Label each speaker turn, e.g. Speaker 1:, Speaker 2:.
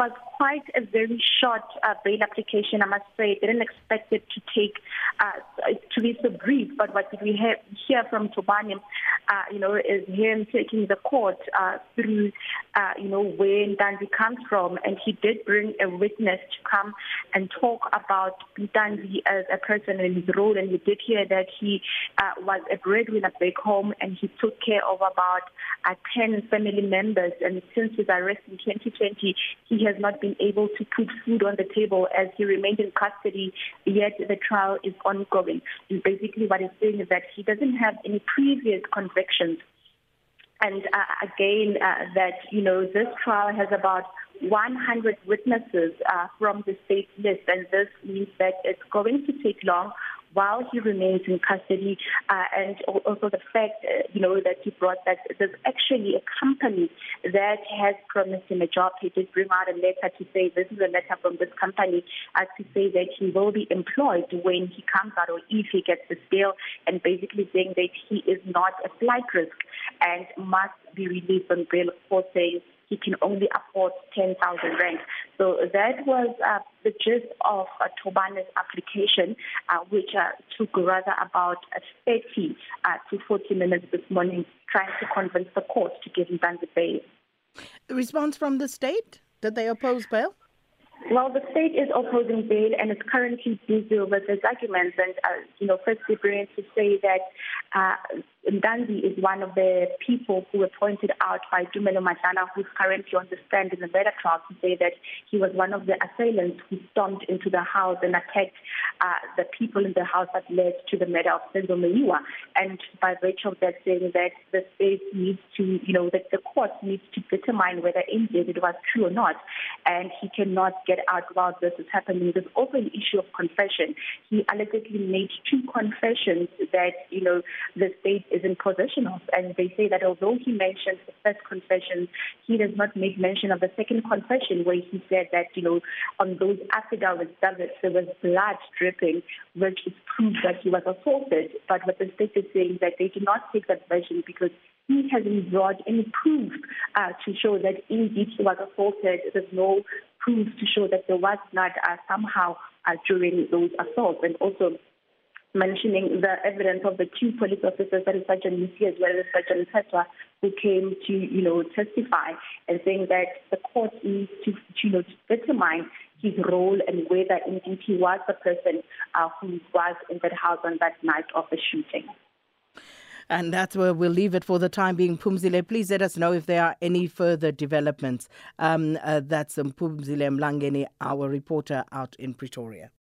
Speaker 1: was quite a very short uh, bail application, I must say. They didn't expect it to take, uh, be so brief, but what we hear, from Tobani, uh, you know, is him taking the court uh, through, uh, you know, where Ntanzi comes from. And he did bring a witness to come and talk about Ntanzi as a person and his role. And we did hear that he uh, was a breadwinner back home and he took care of about uh, 10 family members. And since his arrest in 2020, he has not been able to put food on the table as he remained in custody, yet the trial is ongoing. Basically what he's saying is that he doesn't have any previous convictions. And uh, again, uh, that, you know, this trial has about 100 witnesses uh, from the state list, and this means that it's going to take long while he remains in custody, uh, and also the fact, uh, you know, that he brought that there's actually a company that has promised him a job. He did bring out a letter to say this is a letter from this company uh, to say that he will be employed when he comes out or if he gets the deal, and basically saying that he is not a flight risk and must be released on bail for saying he can only afford 10,000 rand. So that was uh, the gist of uh, Tobani's application, uh, which uh, took rather about uh, 30 uh, to 40 minutes this morning, trying to convince the court to give him the bail.
Speaker 2: The response from the state? Did they oppose bail?
Speaker 1: Well, the state is opposing bail and is currently busy with its arguments. And, uh, you know, firstly, bring to say that uh, Ntanzi is one of the people who were pointed out by Madlala, who's currently on the stand in the murder trial, to say that he was one of the assailants who stormed into the house and attacked uh, the people in the house that led to the murder of Senzo Meyiwa. And by virtue of that, saying that the state needs to, you know, that the court needs to determine whether indeed it was true or not. And he cannot get out while this is happening. There's also an issue of confession. He allegedly made two confessions that, you know, the state is in possession of. And they say that although he mentioned the first confession, he does not make mention of the second confession where he said that, you know, on those affidavits that there was blood dripping, which is proof that he was assaulted. But what the state is saying that they do not take that version because he hasn't brought any proof uh, to show that indeed he was assaulted. There's no proof to show that there was blood uh, somehow uh, during those assaults. And also mentioning the evidence of the two police officers, that is Sergeant Musi as well as Sergeant Tetwa, who came to, you know, testify and saying that the court needs to, you know, to determine his role and whether indeed he was the person uh, who was in that house on that night of the shooting.
Speaker 2: And that's where we'll leave it for the time being. Phumzile, please let us know if there are any further developments. Um, uh, that's um, Phumzile Mlangeni, our reporter out in Pretoria.